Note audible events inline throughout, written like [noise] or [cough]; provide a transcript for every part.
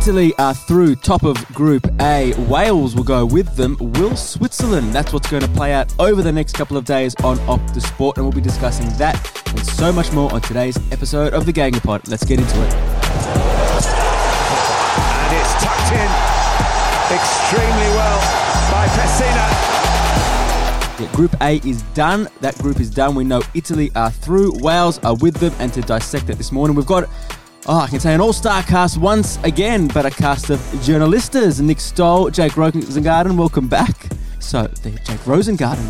Italy are through top of Group A. Wales will go with them. Will Switzerland? That's what's going to play out over the next couple of days on Optus Sport, and we'll be discussing that and so much more on today's episode of the Gangapod. Let's get into it. And it's tucked in extremely well by Pessina. Yeah, group A is done. That group is done. We know Italy are through. Wales are with them, and to dissect it this morning, we've got Oh, I can say an all-star cast once again, but a cast of journalistas. Nick Stoll, Jake Rosengarten, welcome back. So, the Jake Rosengarten.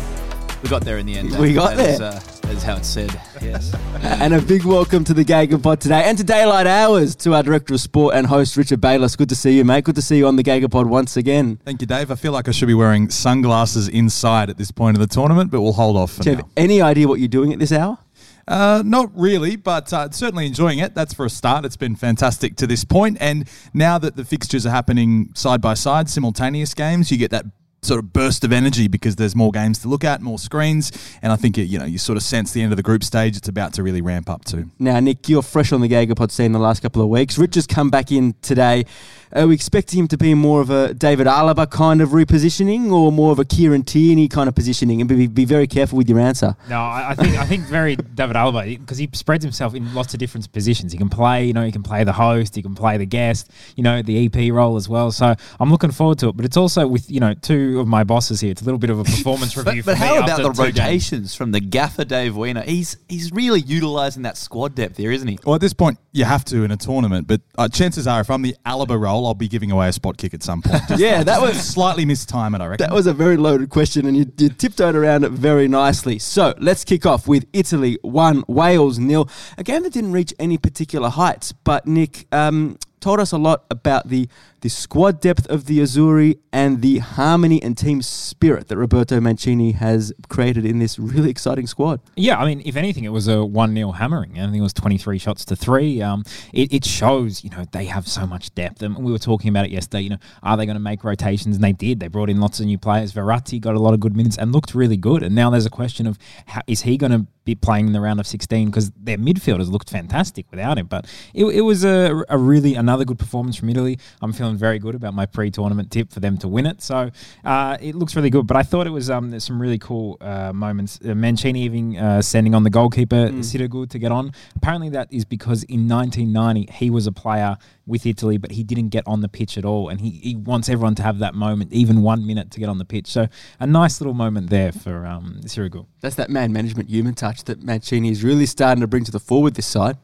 We got there in the end. We got that is, there. uh, that is how it's said. Yes. [laughs] And a big welcome to the Gagapod today and to Daylight Hours to our Director of Sport and host, Richard Bayliss. Good to see you, mate. Good to see you on the Gagapod once again. Thank you, Dave. I feel like I should be wearing sunglasses inside at this point of the tournament, but we'll hold off for Do you now. have any idea what you're doing at this hour? Uh, not really, but uh, certainly enjoying it. That's for a start. It's been fantastic to this point. And now that the fixtures are happening side by side, simultaneous games, you get that sort of burst of energy because there's more games to look at, more screens, and I think it, you know you sort of sense the end of the group stage. It's about to really ramp up too. Now, Nick, you're fresh on the Gagapod scene the last couple of weeks. Rich has come back in today. Are we expecting him to be more of a David Alaba kind of repositioning or more of a Kieran Tierney kind of positioning? And be, be very careful with your answer. No, I I think I think very David Alaba because he spreads himself in lots of different positions. He can play, you know, he can play the host, he can play the guest, you know, the EP role as well. So I'm looking forward to it. But it's also with you know two of my bosses here. It's a little bit of a performance [laughs] review. But, but for how me about the two games. rotations from the gaffer Dave Weiner? He's he's really utilising that squad depth here, isn't he? Well, at this point, you have to in a tournament, but uh, chances are, if I'm the Alaba role, I'll be giving away a spot kick at some point. [laughs] Yeah, that was- slightly mistime it, I reckon. That was a very loaded question, and you, you tiptoed around it very nicely. So let's kick off with Italy 1, Wales nil. A game that didn't reach any particular heights, but Nick um, told us a lot about the, the squad depth of the Azzurri and the harmony and team spirit that Roberto Mancini has created in this really exciting squad. Yeah, I mean, if anything, it was a 1 0 hammering. I think it was 23 shots to three. Um, it, it shows, you know, they have so much depth. And we were talking about it yesterday, you know, are they going to make rotations? And they did. They brought in lots of new players. Verratti got a lot of good minutes and looked really good. And now there's a question of how, is he going to be playing in the round of 16? Because their midfielders looked fantastic without him. But it, it was a, a really another good performance from Italy. I'm feeling very good about my pre tournament tip for them to win it. So uh, it looks really good. But I thought it was um, there's some really cool uh, moments. Uh, Mancini even uh, sending on the goalkeeper, mm. to get on. Apparently, that is because in 1990, he was a player with Italy, but he didn't get on the pitch at all. And he, he wants everyone to have that moment, even one minute to get on the pitch. So a nice little moment there for um, Sirigu. That's that man management human touch that Mancini is really starting to bring to the forward this side.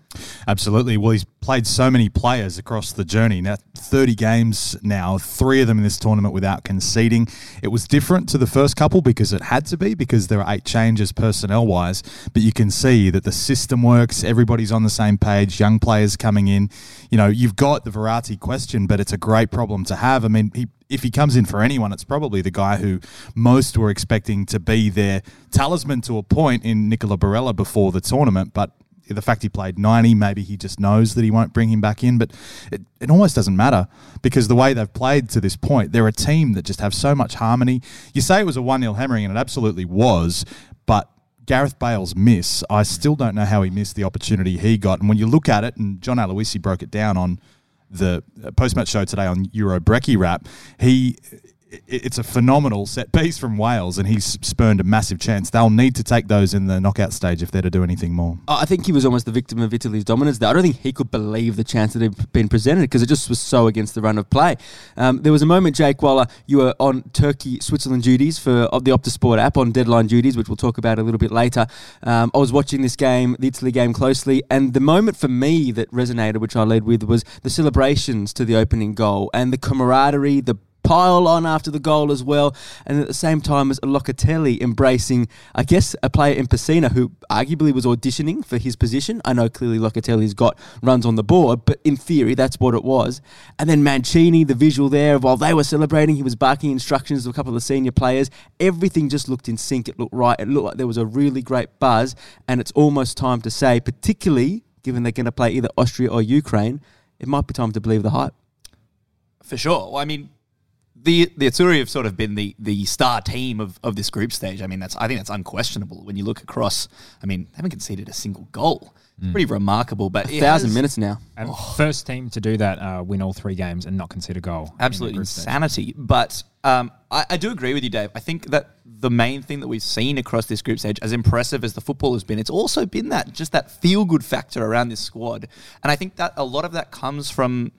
Absolutely. Well, he's played so many players across the journey. Now, 30 games now, three of them in this tournament without conceding. It was different to the first couple because it had to be, because there are eight changes personnel wise. But you can see that the system works, everybody's on the same page, young players coming in. You know, you've got the Verratti question, but it's a great problem to have. I mean, he if he comes in for anyone, it's probably the guy who most were expecting to be their talisman to a point in Nicola Barella before the tournament. But the fact he played 90, maybe he just knows that he won't bring him back in. But it, it almost doesn't matter because the way they've played to this point, they're a team that just have so much harmony. You say it was a 1 0 hammering, and it absolutely was. But Gareth Bale's miss, I still don't know how he missed the opportunity he got. And when you look at it, and John Aloisi broke it down on the uh, post match show today on Euro Brekkie Wrap, he it's a phenomenal set piece from Wales, and he's spurned a massive chance. They'll need to take those in the knockout stage if they're to do anything more. I think he was almost the victim of Italy's dominance there. I don't think he could believe the chance that had been presented because it just was so against the run of play. Um, there was a moment, Jake, while uh, you were on Turkey Switzerland duties for of the Optus Sport app on deadline duties, which we'll talk about a little bit later. Um, I was watching this game, the Italy game, closely, and the moment for me that resonated, which I led with, was the celebrations to the opening goal and the camaraderie, the pile on after the goal as well. And at the same time as Locatelli embracing, I guess, a player in Pessina who arguably was auditioning for his position. I know clearly Locatelli's got runs on the board, but in theory, that's what it was. And then Mancini, the visual there, while they were celebrating, he was barking instructions to a couple of the senior players. Everything just looked in sync. It looked right. It looked like there was a really great buzz. And it's almost time to say, particularly given they're going to play either Austria or Ukraine, it might be time to believe the hype. For sure. Well, I mean, the the Azzurri have sort of been the the star team of, of this group stage. I mean, that's I think that's unquestionable when you look across. I mean, they haven't conceded a single goal. It's pretty remarkable. But A thousand has minutes now. And first team to do that, uh, win all three games and not concede a goal. in the absolute group stage. insanity. But um, I, I do agree with you, Dave. I think that the main thing that we've seen across this group stage, as impressive as the football has been, it's also been that just that feel good factor around this squad. And I think that a lot of that comes from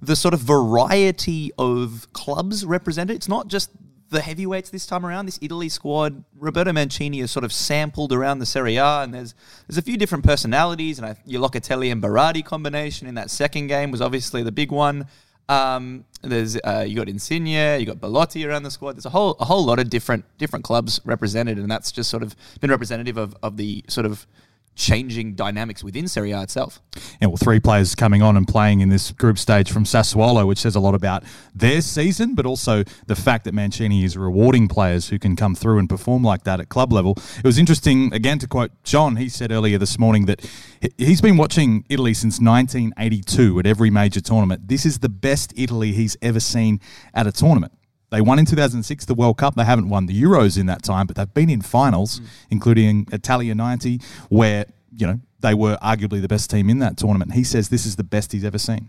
the sort of variety of clubs represented. It's not just the heavyweights this time around. This Italy squad, Roberto Mancini has sort of sampled around the Serie A, and there's there's a few different personalities. And I, your Locatelli and Berardi combination in that second game was obviously the big one. Um, there's uh, you got Insigne, you got Belotti around the squad. There's a whole a whole lot of different different clubs represented, and that's just sort of been representative of, of the sort of changing dynamics within Serie A itself. Yeah, well, three players coming on and playing in this group stage from Sassuolo, which says a lot about their season, but also the fact that Mancini is rewarding players who can come through and perform like that at club level. It was interesting, again, to quote John, he said earlier this morning that he- he's been watching Italy since 1982 at every major tournament. This is the best Italy he's ever seen at a tournament. They won in 2006 the World Cup. They haven't won the Euros in that time, but they've been in finals, including Italia 90, where, you know, they were arguably the best team in that tournament. He says this is the best he's ever seen.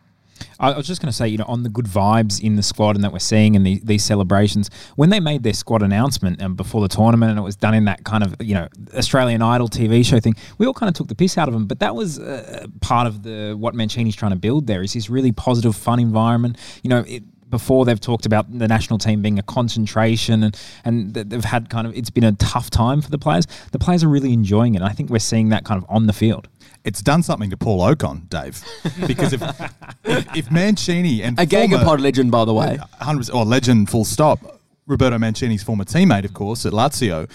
I I was just going to say, you know, on the good vibes in the squad and that we're seeing and the, these celebrations, when they made their squad announcement um, before the tournament and it was done in that kind of, you know, Australian Idol TV show thing, we all kind of took the piss out of them. But that was uh, part of the what Mancini's trying to build there is this really positive, fun environment. You know, it, before they've talked about the national team being a concentration and and they've had kind of it's been a tough time for the players. The players are really enjoying it. And I think we're seeing that kind of on the field. It's done something to Paul Okon, Dave, because if if, if Mancini and A former- Gagapod legend, by the way. 100 or legend full stop Roberto Mancini's former teammate of course at Lazio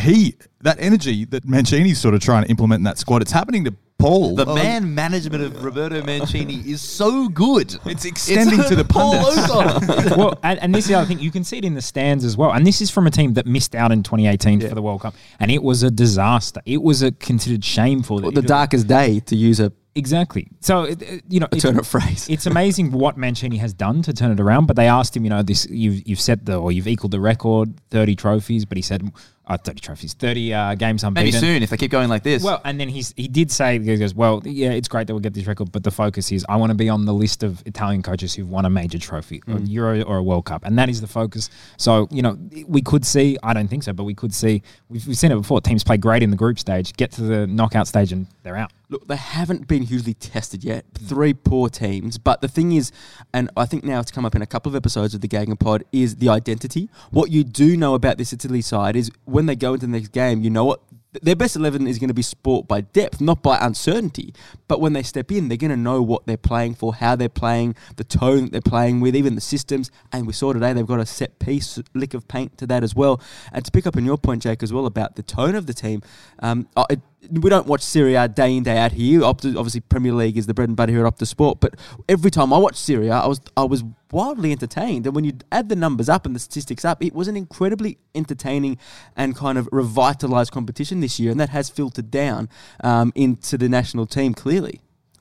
he that energy that Mancini's sort of trying to implement in that squad it's happening to Paul The Oh, man management of Roberto Mancini is so good. [laughs] it's extending to the [laughs] Paul pundits [laughs] well, and, and this is the other thing. You can see it in the stands as well. And this is from a team that missed out in 2018 for the World Cup. And it was a disaster. It was a considered shameful. that The Italy- darkest day, to use a Exactly. So, it, it- you know, it's- turn of phrase. It's amazing what Mancini has done to turn it around. But they asked him, you know, this you've, you've set the, or you've equaled the record, 30 trophies. But he said, uh, 30 trophies, 30 uh, games Maybe unbeaten. soon if they keep going like this. Well, and then he's he did say he goes, well, yeah, it's great that we'll get this record, but the focus is I want to be on the list of Italian coaches who've won a major trophy, a Euro or a World Cup, and that is the focus. So you know, we could see, I don't think so, but we could see, we've, we've seen it before. Teams play great in the group stage, get to the knockout stage, and they're out. Look, they haven't been hugely tested yet. Three poor teams. But the thing is, and I think now it's come up in a couple of episodes of the Gagging Pod, is the identity. What you do know about this Italy side is when they go into the next game, you know what? Their best 11 is going to be sport by depth, not by uncertainty. But when they step in, they're going to know what they're playing for, how they're playing, the tone that they're playing with, even the systems. And we saw today they've got a set piece, lick of paint to that as well. And to pick up on your point, Jake, as well about the tone of the team, um, it, we don't watch Serie A day in day out here. Obviously, Premier League is the bread and butter here at Optus Sport. But every time I watch Serie A, I was I was wildly entertained. And when you add the numbers up and the statistics up, it was an incredibly entertaining and kind of revitalised competition this year, and that has filtered down um, into the national team clearly.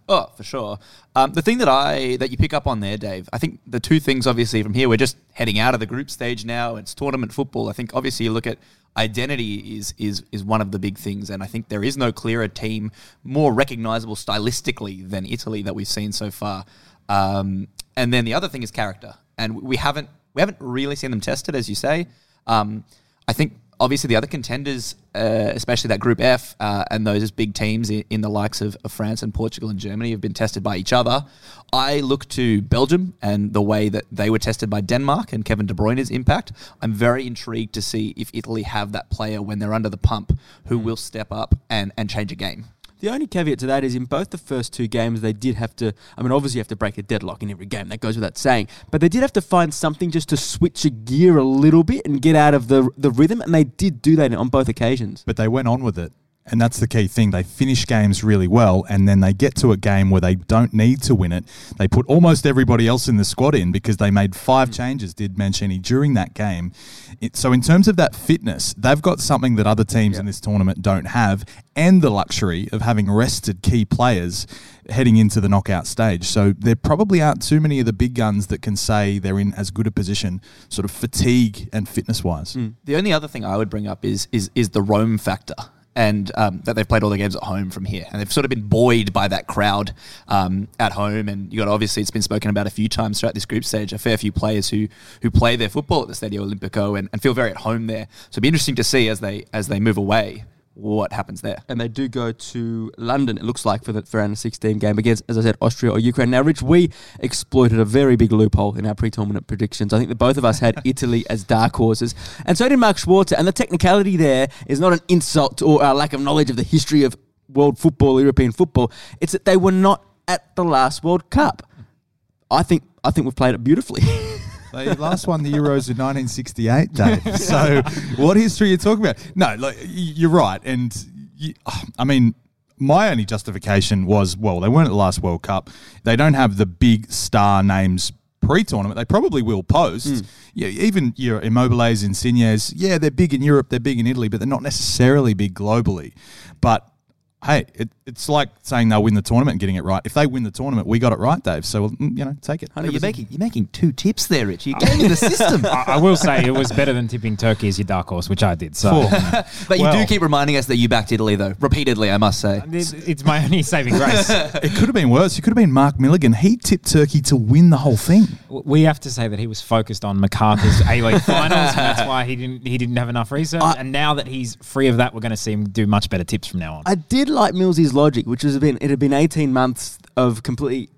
Oh, for sure. Um, the thing that I that you pick up on there, Dave, I think the two things obviously from here, we're just heading out of the group stage now. It's tournament football. I think obviously you look at identity is is is one of the big things, and I think there is no clearer team more recognizable stylistically than Italy that we've seen so far. Um, and then the other thing is character, and we haven't we haven't really seen them tested, as you say. Um, I think obviously the other contenders, uh, especially that Group F uh, and those big teams in, in the likes of, of France and Portugal and Germany, have been tested by each other. I look to Belgium and the way that they were tested by Denmark and Kevin De Bruyne's impact. I'm very intrigued to see if Italy have that player when they're under the pump who will step up and, and change a game. The only caveat to that is in both the first two games, they did have to. I mean, obviously, you have to break a deadlock in every game. That goes without saying. But they did have to find something just to switch a gear a little bit and get out of the the rhythm, and they did do that on both occasions. but they went on with it. And that's the key thing. They finish games really well, and then they get to a game where they don't need to win it. They put almost everybody else in the squad in because they made five mm. changes, did Mancini, during that game. It, so, in terms of that fitness, they've got something that other teams in this tournament don't have, and the luxury of having rested key players heading into the knockout stage. So, there probably aren't too many of the big guns that can say they're in as good a position, sort of fatigue and fitness wise. Mm. The only other thing I would bring up is is is the Rome factor. And um, that they've played all their games at home from here, and they've sort of been buoyed by that crowd um, at home. And you got obviously it's been spoken about a few times throughout this group stage. A fair few players who who play their football at the Stadio Olimpico and, and feel very at home there. So it'd be interesting to see as they as they move away what happens there. and they do go to London. It looks like for the for round of sixteen game against, as I said, Austria or Ukraine. Now, Rich, we exploited a very big loophole in our pre-tournament predictions. I think that both of us had [laughs] Italy as dark horses, and so did Mark Schwarzer. And the technicality there is not an insult or our lack of knowledge of the history of world football, European football. It's that they were not at the last World Cup. I think I think we've played it beautifully. [laughs] They last won the Euros in 1968, Dave. [laughs] So, what history are you talking about? No, like, you're right. And, you, I mean, my only justification was, well, they weren't at the last World Cup. They don't have the big star names pre-tournament. They probably will post. Hmm. Yeah, even your Immobiles, Insignes, yeah, they're big in Europe, they're big in Italy, but they're not necessarily big globally. But hey, it, it's like saying they'll win the tournament and getting it right. If they win the tournament, we got it right, Dave. So, mm, you know, take it. But you're making you're making two tips there, Rich. You gave me the system. I, I will say it was better than tipping Turkey as your dark horse, which I did. So [laughs] But you do keep reminding us that you backed Italy, though, repeatedly, I must say. it's, it's my only saving grace. [laughs] It could have been worse. It could have been Mark Milligan. He tipped Turkey to win the whole thing. We have to say that he was focused on Macarthur's A League finals, and that's why he didn't he didn't have enough research. and now that he's free of that, we're going to see him do much better tips from now on. I did like Millsy's logic, which has been it had been eighteen months of completely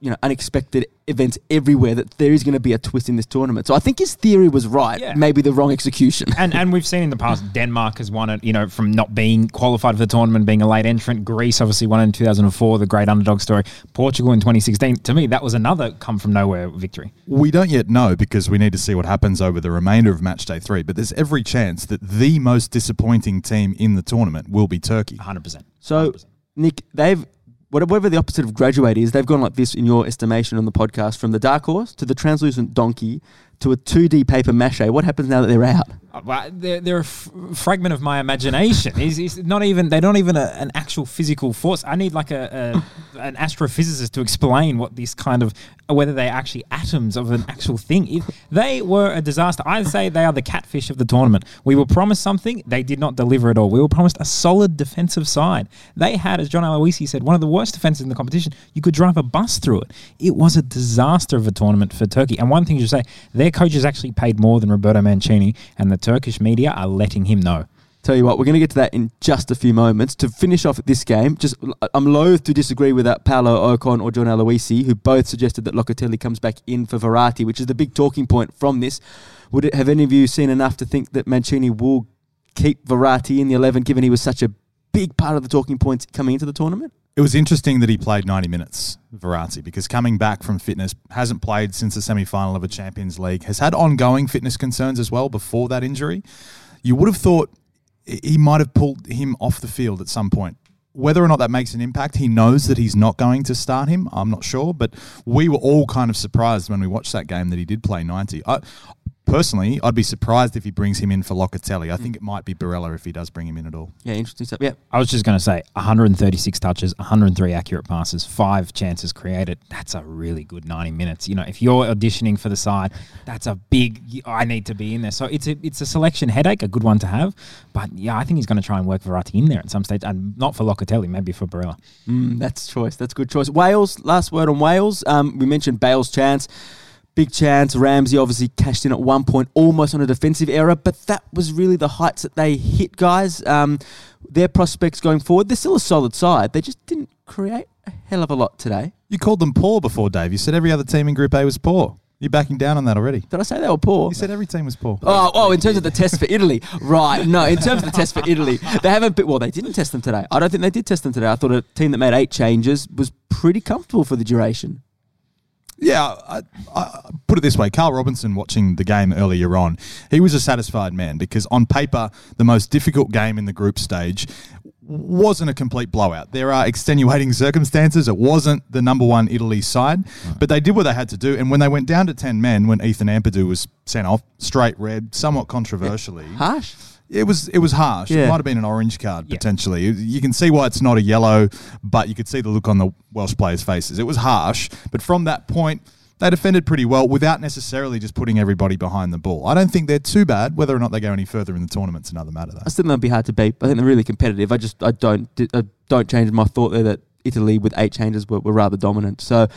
you know unexpected events everywhere. That there is going to be a twist in this tournament. So I think his theory was right. Yeah. Maybe the wrong execution. and and we've seen in the past Denmark has won it, you know, from not being qualified for the tournament, being a late entrant. Greece obviously won it in 2004, the great underdog story. Portugal in 2016. To me, that was another come from nowhere victory. We don't yet know because we need to see what happens over the remainder of match day three. But there's every chance that the most disappointing team in the tournament will be Turkey. 100%. So Nick, they've whatever the opposite of graduate is, they've gone like this in your estimation on the podcast from the dark horse to the translucent donkey to a 2D paper mache. What happens now that they're out? Well, they're, they're a f- fragment of my imagination. Is is not even they're not even a, an actual physical force. I need like a, a [laughs] an astrophysicist to explain what this kind of whether they're actually atoms of an actual thing. If they were a disaster, I'd say they are the catfish of the tournament. We were promised something, they did not deliver at all. We were promised a solid defensive side. They had, as John Aloisi said, one of the worst defenses in the competition. You could drive a bus through it. It was a disaster of a tournament for Turkey. And one thing you say, their coaches actually paid more than Roberto Mancini, and the Turkish media are letting him know. Tell you what, we're going to get to that in just a few moments. To finish off this game, just I'm loath to disagree with that Paolo Okon or John Aloisi, who both suggested that Locatelli comes back in for Verratti, which is the big talking point from this. Would it have any of you seen enough to think that Mancini will keep Verratti in the 11, given he was such a big part of the talking points coming into the tournament? It was interesting that he played 90 minutes, Verratti, because coming back from fitness, hasn't played since the semi final of a Champions League, has had ongoing fitness concerns as well before that injury. You would have thought he might have pulled him off the field at some point. Whether or not that makes an impact, he knows that he's not going to start him. I'm not sure, but we were all kind of surprised when we watched that game that he did play 90. I, personally, I'd be surprised if he brings him in for Locatelli. I think it might be Barella if he does bring him in at all. Yeah, interesting stuff. Yeah. I was just going to say 136 touches, 103 accurate passes, five chances created. That's a really good 90 minutes. You know, if you're auditioning for the side, that's a big. I need to be in there. So it's a it's a selection headache, a good one to have. But yeah, I think he's going to try and work Verratti in there at some stage, and not for Locatelli, maybe for Barella. Mm, that's choice. That's good choice. Wales. Last word on Wales. Um, we mentioned Bale's chance. Big chance. Ramsey obviously cashed in at one point, almost on a defensive error, but that was really the heights that they hit, guys. Um, their prospects going forward, they're still a solid side. They just didn't create a hell of a lot today. You called them poor before, Dave. You said every other team in Group A was poor. You're backing down on that already. Did I say they were poor? You said every team was poor. Oh, oh, in terms of the test for Italy, right? No, in terms of the test for Italy, they haven't. Been, well, they didn't test them today. I don't think they did test them today. I thought a team that made eight changes was pretty comfortable for the duration. Yeah, I, I, put it this way: Carl Robinson, watching the game earlier on, he was a satisfied man because on paper, the most difficult game in the group stage wasn't a complete blowout. There are extenuating [laughs] circumstances. It wasn't the number one Italy side, but they did what they had to do. And when they went down to ten men, when Ethan Ampadu was sent off, straight red, somewhat controversially, Harsh. It was it was harsh. Yeah. It might have been an orange card Yeah. potentially. You- can see why it's not a yellow, but you could see the look on the Welsh players' faces. It was harsh, but from that point, they defended pretty well without necessarily just putting everybody behind the ball. I don't think they're too bad. Whether or not they go any further in the tournament's another matter, Though. I still think they'd be hard to beat. I think they're really competitive. I just I don't I don't change my thought there that Italy with eight changes were, were rather dominant. So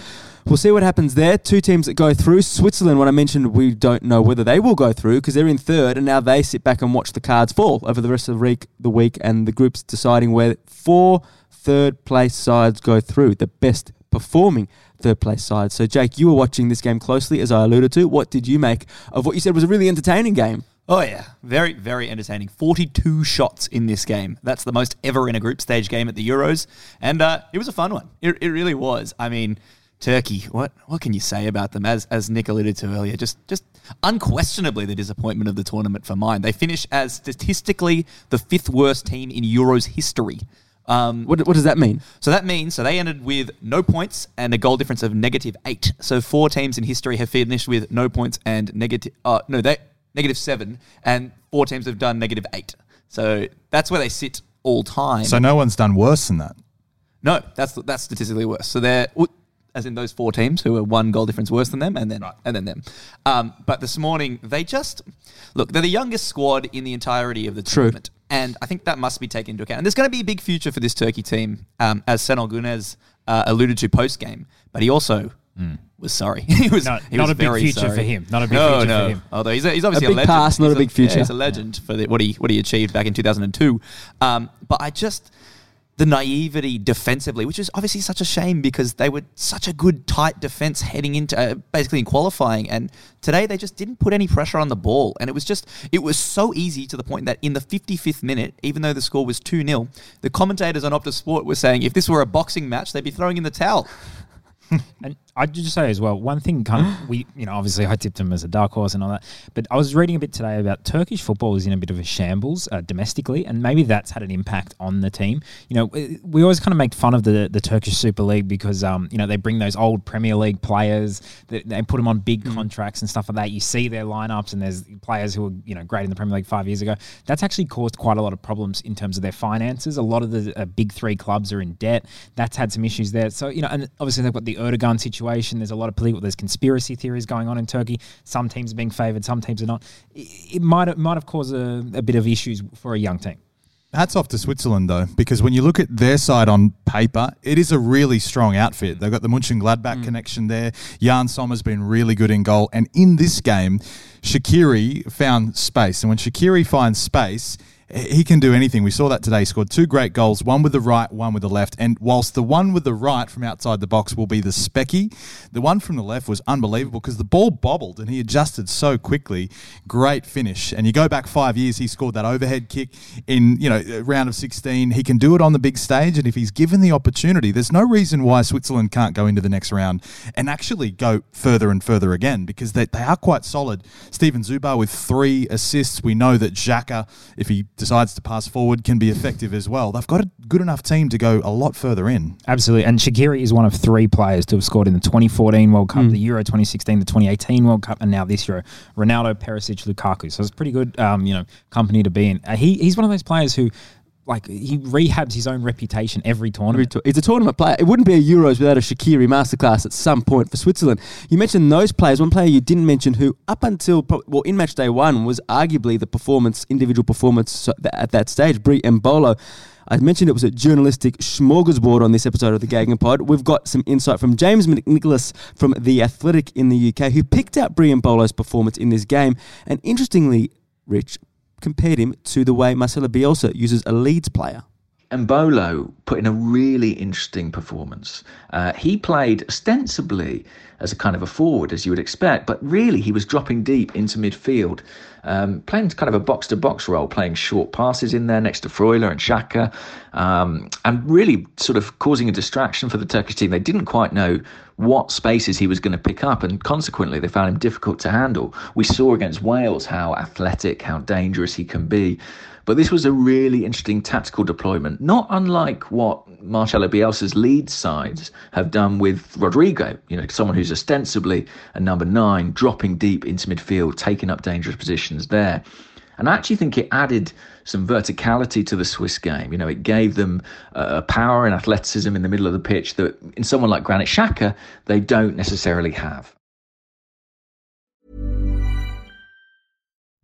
we'll see what happens there. Two teams that go through. Switzerland, what I mentioned, we don't know whether they will go through because they're in third, and now they sit back and watch the cards fall over the rest of the week, and the groups deciding where four third place sides go through. The best performing third place sides. So Jake, you were watching this game closely, as I alluded to. What did you make of what you said was a really entertaining game? Oh yeah, very very entertaining. Forty-two shots in this game. That's the most ever in a group stage game at the Euros, and uh, it was a fun one. It, it really was. I mean, Turkey. What what can you say about them? As as Nick alluded to earlier, just just unquestionably the disappointment of the tournament for mine. They finish as statistically the fifth worst team in Euros history. Um, What, what does that mean? so that means so they ended with no points and a goal difference of negative eight. So four teams in history have finished with no points and negative. Uh, no, they negative seven, and four teams have done negative eight. So that's where they sit all time. So no one's done worse than that. no, that's that's statistically worse. So they're as in those four teams who are one goal difference worse than them, and then and then them. Um, but this morning they just look. They're the youngest squad in the entirety of the True. tournament. And I think that must be taken into account. And there's going to be a big future for this Turkey team, um, as Senol Gunes uh, alluded to post game. But he also was sorry. [laughs] he was, No, he not was a big future sorry. for him. Not a big no, future for him. Although he's, a, he's obviously a, big legend. past, not He's a big future. yeah, he's a legend for the, what he what he achieved back in 2002. Um, but I just the naivety defensively, which is obviously such a shame because they were such a good tight defense heading into uh, basically in qualifying, and today they just didn't put any pressure on the ball, and it was just it was so easy to the point that in the 55th minute, even though the score was two 0 the commentators on Optus Sport were saying if this were a boxing match, they'd be throwing in the towel. [laughs] And I'd just say as well, one thing kind of [gasps] we, you know, obviously I tipped him as a dark horse and all that, but I was reading a bit today about Turkish football is in a bit of a shambles uh, domestically, and maybe that's had an impact on the team. You know, we we always kind of make fun of the the Turkish Super League because um, you know, they bring those old Premier League players, they, they put them on big contracts and stuff like that. You see their lineups, and there's players who were you know great in the Premier League five years ago. That's actually caused quite a lot of problems in terms of their finances. A lot of the uh, big three clubs are in debt. That's had some issues there. So you know, and obviously they've got the Erdogan situation. There's a lot of political. There's conspiracy theories going on in Turkey. Some teams are being favoured, some teams are not. It, it might have, might have caused a, a bit of issues for a young team. Hats off to Switzerland though, because when you look at their side on paper, it is a really strong outfit. Mm. They've got the Mönchengladbach mm. connection there. Yann Sommer's been really good in goal, and in this game, Shaqiri found space, and when Shaqiri finds space. He can do anything. We saw that today. He scored two great goals, one with the right, one with the left. And whilst the one with the right from outside the box will be the specky, the one from the left was unbelievable because the ball bobbled and he adjusted so quickly. Great finish. And you go back five years, he scored that overhead kick in you know round of 16. He can do it on the big stage, and if he's given the opportunity, there's no reason why Switzerland can't go into the next round and actually go further and further again because they, they are quite solid. Steven Zuber with three assists. We know that Xhaka, if he decides to pass forward, can be effective as well. They've got a good enough team to go a lot further in. Absolutely. And Shaqiri is one of three players to have scored in the 2014 World Cup, the Euro 2016, the 2018 World Cup, and now this Euro. Ronaldo, Perisic, Lukaku. So it's pretty good, um, you know, company to be in. Uh, he, he's one of those players who, like, he rehabs his own reputation every tournament. tour- It's a tournament player. It wouldn't be a Euros without a Shaqiri masterclass at some point for Switzerland. You mentioned those players. One player you didn't mention who, up until pro- well, in match day one, was arguably the performance, individual performance at that stage. Breel Embolo. I mentioned it was a journalistic smorgasbord on this episode of the Gagging Pod. We've got some insight from James McNicholas from The Athletic in the UK, who picked out Breel Embolo's performance in this game. And interestingly, Rich compared him to the way Marcelo Bielsa uses a Leeds player. Embolo put in a really interesting performance. Uh, he played ostensibly as a kind of a forward, as you would expect, but really he was dropping deep into midfield, um, playing kind of a box to box role, playing short passes in there next to Freuler and Xhaka, um, and really sort of causing a distraction for the Turkish team. They didn't quite know what spaces he was going to pick up, and consequently, they found him difficult to handle. We saw against Wales how athletic, how dangerous he can be. But this was a really interesting tactical deployment, not unlike what Marcelo Bielsa's Leeds sides have done with Rodrigo, you know, someone who's ostensibly a number nine, dropping deep into midfield, taking up dangerous positions there. And I actually think it added some verticality to the Swiss game. You know, it gave them uh, power and athleticism in the middle of the pitch that in someone like Granit Xhaka, they don't necessarily have.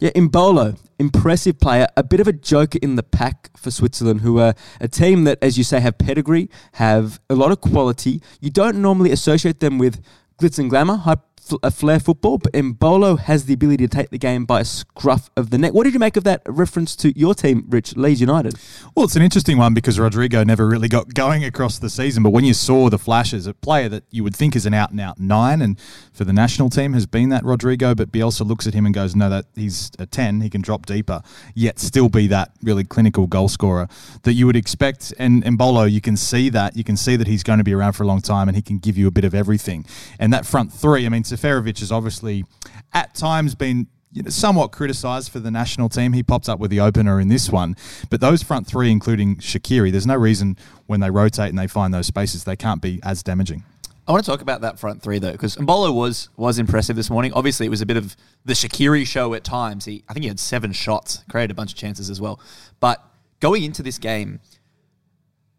Yeah, Embolo, impressive player, a bit of a joker in the pack for Switzerland, who are a team that, as you say, have pedigree, have a lot of quality. You don't normally associate them with glitz and glamour, high a flair football, but Embolo has the ability to take the game by a scruff of the neck. What did you make of that reference to your team, Rich, Leeds United? Well, it's an interesting one because Rodrigo never really got going across the season, but when you saw the flashes, a player that you would think is an out and out nine, and for the national team has been that Rodrigo, but Bielsa looks at him and goes, no, that he's a 10, he can drop deeper, yet still be that really clinical goal scorer that you would expect. And Embolo, you can see that. You can see that he's going to be around for a long time and he can give you a bit of everything. And that front three, I mean, Seferovic has obviously at times been you know, somewhat criticised for the national team. He pops up with the opener in this one. But those front three, including Shaqiri, there's no reason when they rotate and they find those spaces, they can't be as damaging. I want to talk about that front three though, because Embolo was was impressive this morning. Obviously, it was a bit of the Shaqiri show at times. He, I think he had seven shots, created a bunch of chances as well. But going into this game,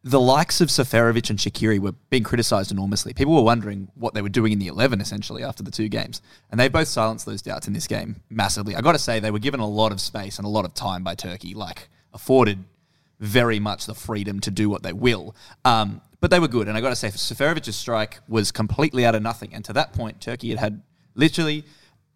the likes of Seferovic and Shaqiri were being criticised enormously. People were wondering what they were doing in the 11 essentially after the two games. And they both silenced those doubts in this game massively. I got to say, they were given a lot of space and a lot of time by Turkey, like afforded very much the freedom to do what they will. Um, but they were good. And I got to say, Seferovic's strike was completely out of nothing. And to that point, Turkey had had literally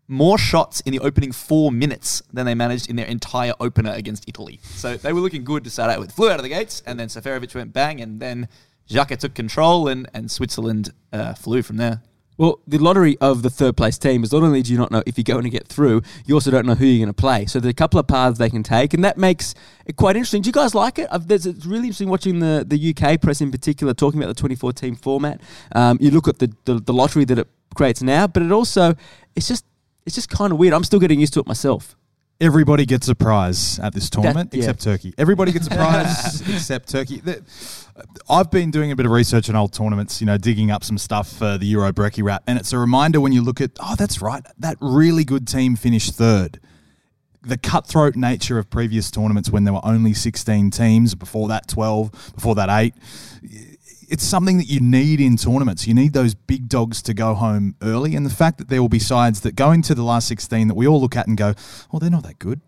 more shots in the opening four minutes than they managed in their entire opener against Italy. So they were looking good to start out with. Flew out of the gates, and then Seferovic went bang, and then Xhaka took control, and, and Switzerland uh, flew from there. Well, the lottery of the third place team is not only do you not know if you're going to get through, you also don't know who you're going to play. So there's a couple of paths they can take, and that makes it quite interesting. Do you guys like it? I've, it's really interesting watching the, the UK press in particular talking about the 24 team format. Um, you look at the, the, the lottery that it creates now, but it also it's just it's just kind of weird. I'm still getting used to it myself. Everybody gets a prize at this tournament That- yeah. except Turkey. Everybody gets a prize [laughs] except Turkey. The- I've been doing a bit of research on old tournaments, you know, digging up some stuff for the Euro Brekkie Wrap, and it's a reminder when you look at, oh, that's right, that really good team finished third. The cutthroat nature of previous tournaments when there were only 16 teams, before that 12, before that 8, it's something that you need in tournaments. You need those big dogs to go home early. And the fact that there will be sides that go into the last 16 that we all look at and go, well, they're not that good,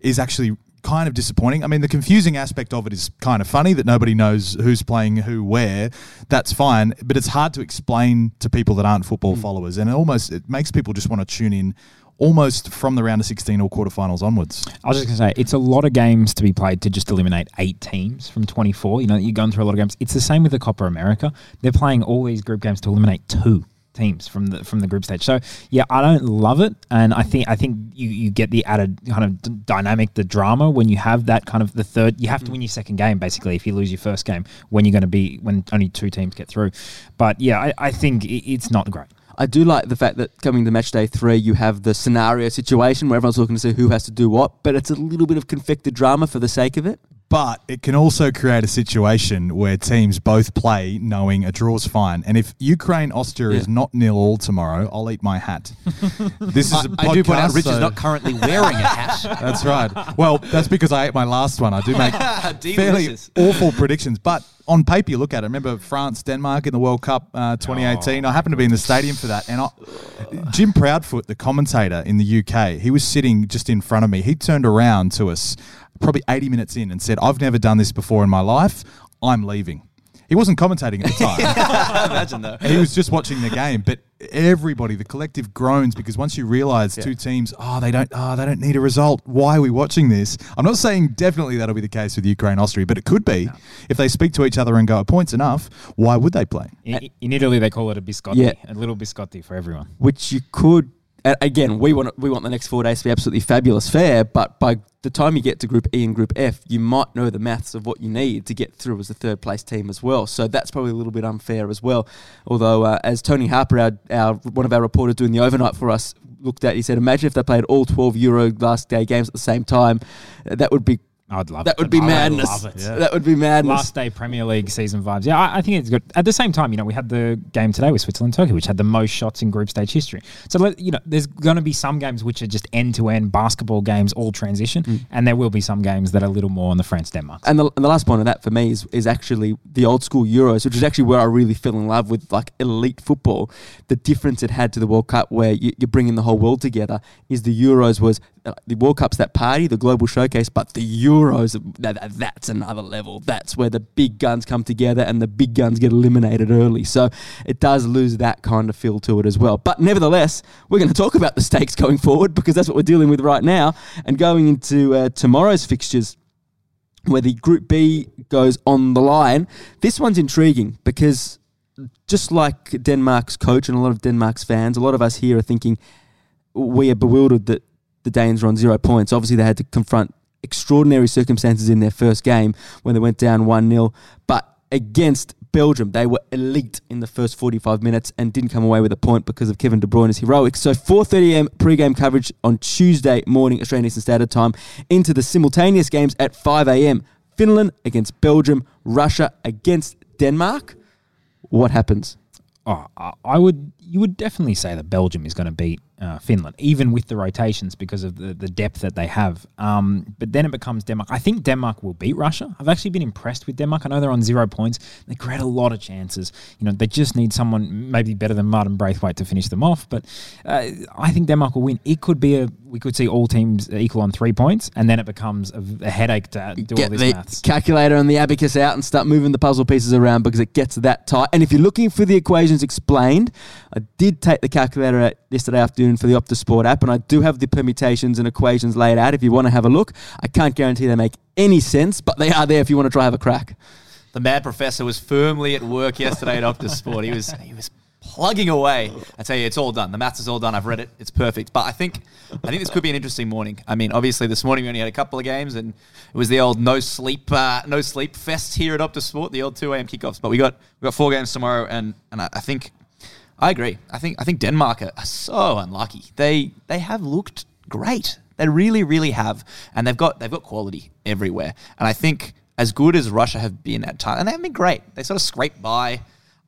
is actually kind of disappointing. I mean, the confusing aspect of it is kind of funny that nobody knows who's playing who where. That's fine, but it's hard to explain to people that aren't football hmm. followers. And it almost it makes people just want to tune in almost from the round of 16 or quarterfinals onwards. I was just going to say, it's a lot of games to be played to just eliminate eight teams from 24. You know, you're going through a lot of games. It's the same with the Copa America. They're playing all these group games to eliminate two teams from the from the group stage. So yeah, I don't love it, and I think I think you, you get the added kind of d- dynamic, the drama when you have that kind of the third. You have to win your second game basically if you lose your first game when you're going to be when only two teams get through. But yeah, I, I think it, it's not great. I do like the fact that coming to match day three, you have the scenario situation where everyone's looking to see who has to do what, but it's a little bit of confected drama for the sake of it. But it can also create a situation where teams both play knowing a draw's fine. And if Ukraine Austria is not nil all tomorrow, I'll eat my hat. [laughs] this is I do point out podcast, Rich is not currently wearing a hat. [laughs] That's right. Well, that's because I ate my last one. I do make [laughs] fairly awful predictions, but on paper you look at it. Remember France Denmark in the World Cup uh, 2018. I happened to be in the stadium for that, and I, Jim Proudfoot, the commentator in the UK, he was sitting just in front of me. He turned around to us probably 80 minutes in and said, "I've never done this before in my life. I'm leaving." He wasn't commentating at the time. [laughs] Imagine though. he was just watching the game, but everybody, the collective groans because once you realise two teams, oh, they don't, oh, they don't need a result. Why are we watching this? I'm not saying definitely that'll be the case with Ukraine, Austria, but it could be if they speak to each other and go, a point's enough. Why would they play? In, in Italy, they call it a biscotti, Yeah. a little biscotti for everyone. which you could. Again, we want we want the next four days to be absolutely fabulous fair, but by the time you get to Group E and Group F, you might know the maths of what you need to get through as a third place team as well. So that's probably a little bit unfair as well. Although, uh, as Tony Harper, our, our one of our reporters doing the overnight for us, looked at, he said, imagine if they played all twelve Euro last day games at the same time. That would be I'd love that it. would be I madness. That would be madness. Last day Premier League season vibes. Yeah, I, I think it's good. At the same time, you know, we had the game today with Switzerland Turkey, which had the most shots in group stage history. So, let, you know, there's going to be some games which are just end to end basketball games, all transition, mm. and there will be some games that are a little more on the France Denmark. And the, and the last point of that for me is, is actually the old school Euros, which is actually where I really fell in love with like elite football. The difference it had to the World Cup, where you, you're bringing the whole world together, is the Euros was the World Cup's that party, the global showcase, but the Euros that- that's another level. That's where the big guns come together and the big guns get eliminated early. So it does lose that kind of feel to it as well. But nevertheless, we're going to talk about the stakes going forward because that's what we're dealing with right now. And going into uh, tomorrow's fixtures where the Group B goes on the line. This one's intriguing because just like Denmark's coach and a lot of Denmark's fans, a lot of us here are thinking we are bewildered that the Danes were on zero points. Obviously, they had to confront extraordinary circumstances in their first game when they went down 1 0. But against Belgium, they were elite in the first 45 minutes and didn't come away with a point because of Kevin De Bruyne's heroics. So 4.30am pre-game coverage on Tuesday morning, Australian Eastern Standard Time, into the simultaneous games at 5am. Finland against Belgium, Russia against Denmark. What happens? Oh, I- I would. You would definitely say that Belgium is going to beat uh, Finland, even with the rotations because of the, the depth that they have. Um, but then it becomes Denmark. I think Denmark will beat Russia. I've actually been impressed with Denmark. I know they're on zero points. They create a lot of chances. You know, they just need someone maybe better than Martin Braithwaite to finish them off. But uh, I think Denmark will win. It could be a. We could see all teams equal on three points, and then it becomes a, a headache to do all Get this the maths. calculator and the abacus out and start moving the puzzle pieces around because it gets that tight. And if you're looking for the equations explained, I did take the calculator out yesterday afternoon for the Optus Sport app, and I do have the permutations and equations laid out if you want to have a look. I can't guarantee they make any sense, but they are there if you want to try have a crack. The mad professor was firmly at work yesterday at Optus Sport. He was he was plugging away. I tell you, it's all done. The maths is all done. I've read it. It's perfect. But I think I think this could be an interesting morning. I mean, obviously this morning we only had a couple of games, and it was the old no sleep uh, no sleep fest here at Optus Sport, the old two a.m. kickoffs. But we got we got four games tomorrow, and and I, I think I agree. I think I think Denmark are, are so unlucky. They they have looked great. They really, really have, and they've got they've got quality everywhere. And I think as good as Russia have been at times, and they have been great. They sort of scrape by.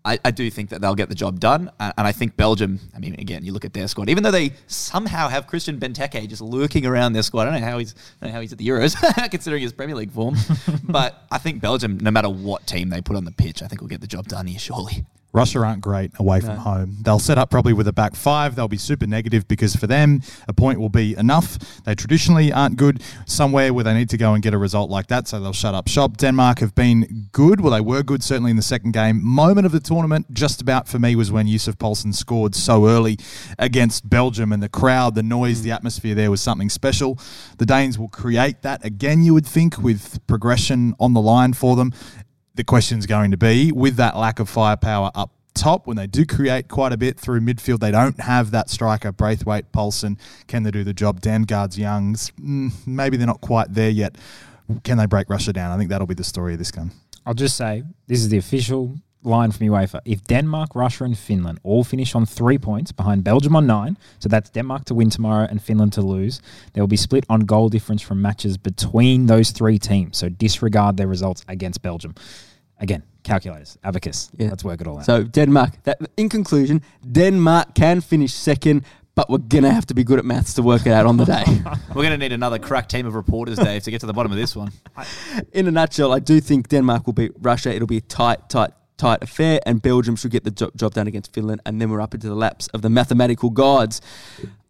I, I do think that they'll get the job done, and, and I think Belgium. I mean, again, you look at their squad. Even though they somehow have Christian Benteke just lurking around their squad, I don't know how he's I don't know how he's at the Euros, [laughs] considering his Premier League form. [laughs] but I think Belgium, no matter what team they put on the pitch, I think will get the job done here. Surely. Russia aren't great away from home. They'll set up probably with a back five. They'll be super negative because for them, a point will be enough. They traditionally aren't good somewhere where they need to go and get a result like that, so they'll shut up shop. Denmark have been good. Well, they were good certainly in the second game. Moment of the tournament, just about for me, was when Yusuf Poulsen scored so early against Belgium and the crowd, the noise, the mm. atmosphere there was something special. The Danes will create that again, you would think, with progression on the line for them the question's going to be with that lack of firepower up top when they do create quite a bit through midfield they don't have that striker Braithwaite Poulsen can they do the job? Damsgaard's Youngs. Mm, maybe they're not quite there yet. Can they break Russia down? I think that'll be the story of this game. I'll just say this is the official line from UEFA. If Denmark, Russia, and Finland all finish on three points behind Belgium on nine, so that's Denmark to win tomorrow and Finland to lose, they will be split on goal difference from matches between those three teams. So disregard their results against Belgium. Again, calculators, abacus. Yeah. Let's work it all out. So Denmark. That in conclusion, Denmark can finish second, but we're gonna have to be good at maths to work it out on the day. [laughs] We're going to need another crack team of reporters, Dave, to get to the bottom of this one. in a nutshell, I do think Denmark will beat Russia. It'll be a tight, tight, tight affair, and Belgium should get the job done against Finland, and then we're up into the laps of the mathematical gods.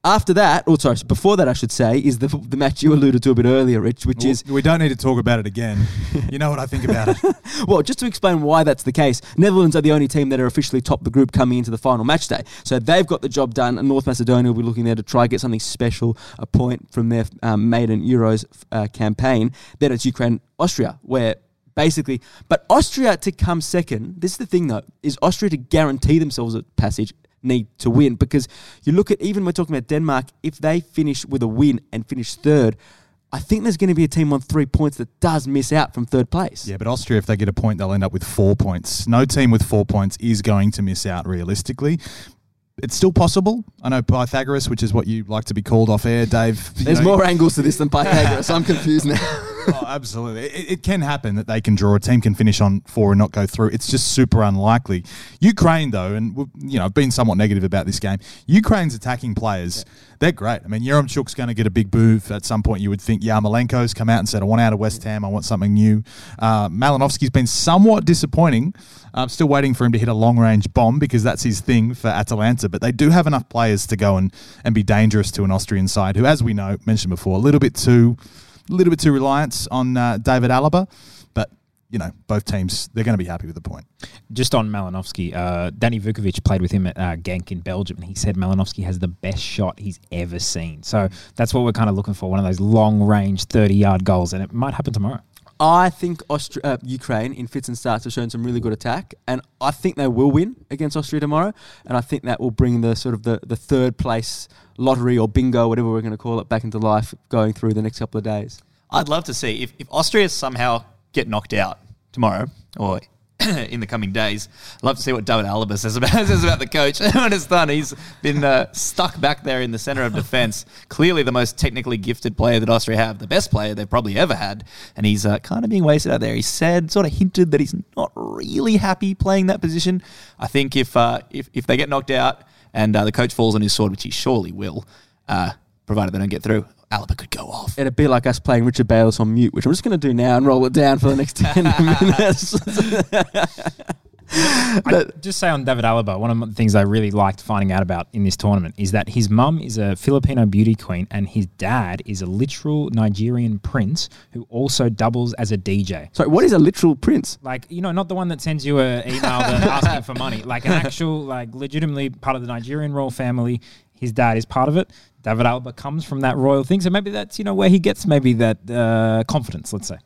After that, or sorry, before that, I should say, is the the match you alluded to a bit earlier, Rich, which is we don't need to talk about it again. [laughs] You know what I think about it. [laughs] well, just to explain why that's the case, Netherlands are the only team that are officially top the group coming into the final match day. So they've got the job done, and North Macedonia will be looking there to try get something special, a point from their um, maiden Euros uh, campaign. Then it's Ukraine, Austria, where basically, but Austria to come second. This is the thing though: is Austria to guarantee themselves a passage need to win because you look at even we're talking about Denmark. If they finish with a win and finish third. I think there's going to be a team on three points that does miss out from third place. Yeah, but Austria, if they get a point, they'll end up with four points. No team with four points is going to miss out realistically. It's still possible. I know Pythagoras, which is what you like to be called off air, Dave. There's know- more angles to this than [laughs] Pythagoras. I'm confused now. [laughs] oh, absolutely. It, it can happen that they can draw. A team can finish on four and not go through. It's just super unlikely. Ukraine, though, and we've, you know, I've been somewhat negative about this game. Ukraine's attacking players, they're great. I mean, Yaremchuk's going to get a big move at some point. You would think Yarmolenko's come out and said, "I want out of West Ham. I want something new." Uh, Malinovsky's been somewhat disappointing. I'm still waiting for him to hit a long range bomb because that's his thing for Atalanta. But they do have enough players to go and, and be dangerous to an Austrian side who, as we know, mentioned before, a little bit too a little bit too reliant on uh, David Alaba, but you know both teams they're going to be happy with the point. Just on Malinovsky, uh, Danny Vukovic played with him at uh, Genk in Belgium, and he said Malinovsky has the best shot he's ever seen. So that's what we're kind of looking for one of those long range, 30 yard goals, and it might happen tomorrow. I think uh, Ukraine in fits and starts have shown some really good attack, and I think they will win against Austria tomorrow. And I think that will bring the sort of the, the third place lottery or bingo, whatever we're going to call it, back into life going through the next couple of days. I'd love to see if, if Austria somehow get knocked out tomorrow or [coughs] in the coming days. I'd love to see what David Alaba says about, [laughs] says about the coach. [laughs] I understand he's been uh, stuck back there in the centre of defence. Clearly the most technically gifted player that Austria have, the best player they've probably ever had. And he's uh, kind of being wasted out there. He said, sort of hinted that he's not really happy playing that position. I think if, uh, if, if they get knocked out and uh, the coach falls on his sword, which he surely will, uh, provided they don't get through, Alaba could go off. It'd be like us playing Richard Bayliss on mute, which I'm just going to do now and roll it down for the next 10 [laughs] minutes. I'd just say on David Alaba, one of the things I really liked finding out about in this tournament is that his mum is a Filipino beauty queen and his dad is a literal Nigerian prince who also doubles as a DJ. So what is a literal prince? Like, you know, not the one that sends you an email [laughs] asking for money, like an actual, like, legitimately part of the Nigerian royal family. His dad is part of it. David Alaba comes from that royal thing. So maybe that's, you know, where he gets maybe that uh, confidence, let's say.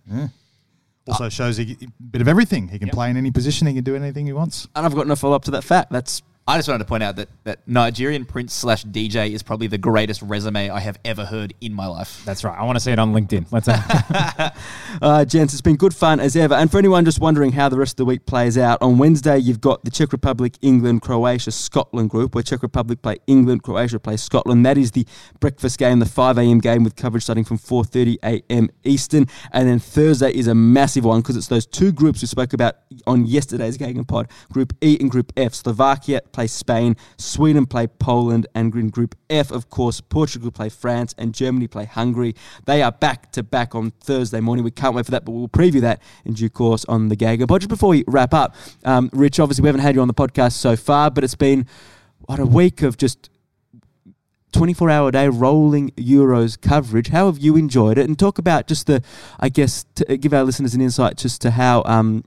Also shows a bit of everything. He can play in any position. He can do anything he wants. And I've got no follow up to that fact. That's I just wanted to point out that, that Nigerian Prince slash DJ is probably the greatest resume I have ever heard in my life. That's right. I want to see it on LinkedIn. Let's say. [laughs] Uh, gents, it's been good fun as ever. And for anyone just wondering how the rest of the week plays out, on Wednesday you've got the Czech Republic, England, Croatia, Scotland group, where Czech Republic play England, Croatia play Scotland. That is the breakfast game, the 5 a.m. game with coverage starting from 4:30 a.m. Eastern. And then Thursday is a massive one because it's those two groups we spoke about on yesterday's Gagan Pod. Group E and Group F. Slovakia play Spain, Sweden play Poland, and in Group F, of course, Portugal play France and Germany play Hungary. They are back to back on Thursday morning. We can't wait for that, but we'll preview that in due course on the Gagan Pod. Just before we wrap up, um, Rich, obviously we haven't had you on the podcast so far, but it's been what a week of just 24 hour a day rolling Euros coverage. How have you enjoyed it? And talk about just the, I guess, to give our listeners an insight just to how um,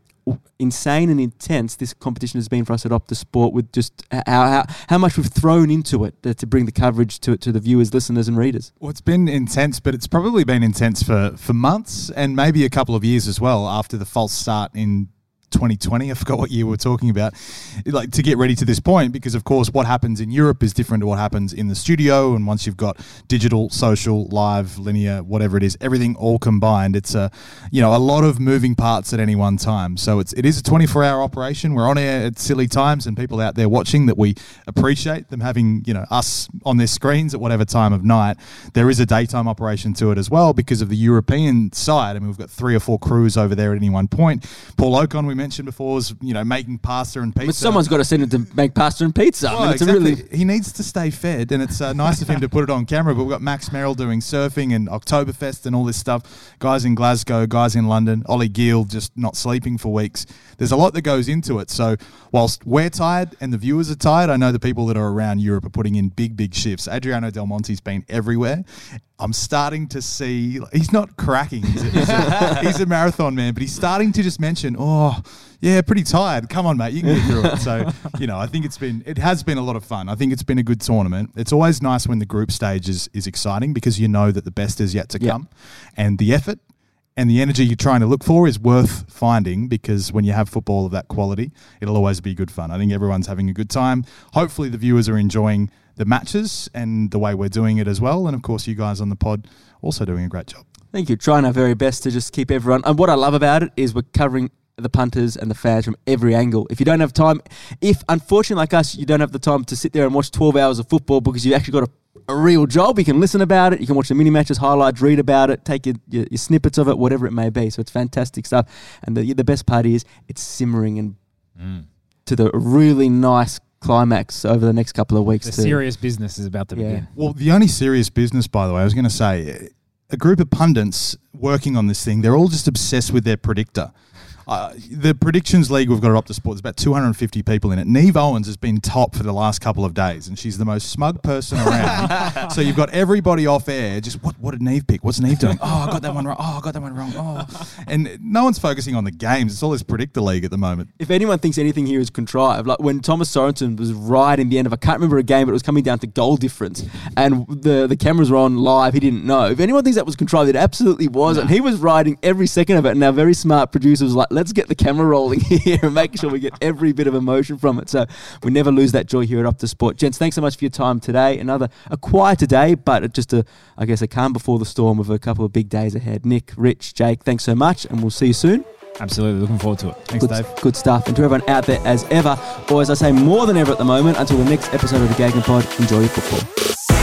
insane and intense this competition has been for us at Optus Sport with just how, how, how much we've thrown into it to bring the coverage to, to the viewers, listeners, and readers. Well, it's been intense, but it's probably been intense for, for months and maybe a couple of years as well after the false start in 2020. I forgot what year we were talking about. Like to get ready to this point, because of course, what happens in Europe is different to what happens in the studio. And once you've got digital, social, live, linear, whatever it is, everything all combined, it's a you know a lot of moving parts at any one time. So it's it is a 24 hour operation. We're on air at silly times, and people out there watching that we appreciate them having you know us on their screens at whatever time of night. There is a daytime operation to it as well because of the European side. I mean, we've got three or four crews over there at any one point. Paul Okon, we mentioned before, is you know making pasta and pizza. But someone's got to send him to make pasta and pizza. I mean, it's exactly. really He needs to stay fed, and it's uh, nice of him to put it on camera. But we've got Max Merrill doing surfing and Oktoberfest and all this stuff. Guys in Glasgow, guys in London. Ollie Gill just not sleeping for weeks. There's a lot that goes into it. So whilst we're tired and the viewers are tired, I know the people that are around Europe are putting in big, big shifts. Adriano Del Monte's been everywhere. I'm starting to see he's not cracking. He's a, he's a- he's a marathon man, but he's starting to just mention, oh, yeah, pretty tired. Come on, mate, you can get through it. [laughs] So, you know, I think it's been it has been a lot of fun. I think it's been a good tournament. It's always nice when the group stage is, is exciting because you know that the best is yet to Yeah. come, and the effort and the energy you're trying to look for is worth finding because when you have football of that quality, it'll always be good fun. I think everyone's having a good time. Hopefully, the viewers are enjoying the matches and the way we're doing it as well. And of course, you guys on the pod also doing a great job. Thank you. Trying our very best to just keep everyone. And what I love about it is we're covering the punters and the fans from every angle. If you don't have time, if unfortunately like us, you don't have the time to sit there and watch 12 hours of football because you've actually got a, a real job, you can listen about it, you can watch the mini matches, highlights, read about it, take your, your, your snippets of it, whatever it may be. So it's fantastic stuff. And the, the best part is it's simmering and mm. to the really nice climax over the next couple of weeks. The too. serious business is about to Yeah. begin. Well, the only serious business, by the way, I was going to say, a group of pundits working on this thing, they're all just obsessed with their predictor. Uh, the predictions league we've got Optus Sport. There's about 250 people in it. Neve Owens has been top for the last couple of days, and she's the most smug person around. [laughs] so you've got everybody off air. Just what? What did Neve pick? What's Neve doing? Oh, I got that one wrong. Oh, I got that one wrong. Oh, and no one's focusing on the games. It's all this predictor league at the moment. if anyone thinks anything here is contrived, like when Thomas Sorensen was right in the end of, I can't remember a game, but it was coming down to goal difference, and the the cameras were on live. He didn't know. If anyone thinks that was contrived, it absolutely was, and he was riding every second of it. And our very smart producer was like, "Let's get the camera rolling [laughs] here and make sure we get every bit of emotion from it." So we never lose that joy here at Optus Sport. Gents, thanks so much for your time today. Another a quieter day, but just a I guess a calm before the storm of a couple of big days ahead. Nick, Rich, Jake, thanks so much, and we'll see you soon. Absolutely looking forward to it. Thanks, good, Dave. good stuff. And to everyone out there, as ever, or as I say, more than ever at the moment, until the next episode of the Gagan Pod, enjoy your football.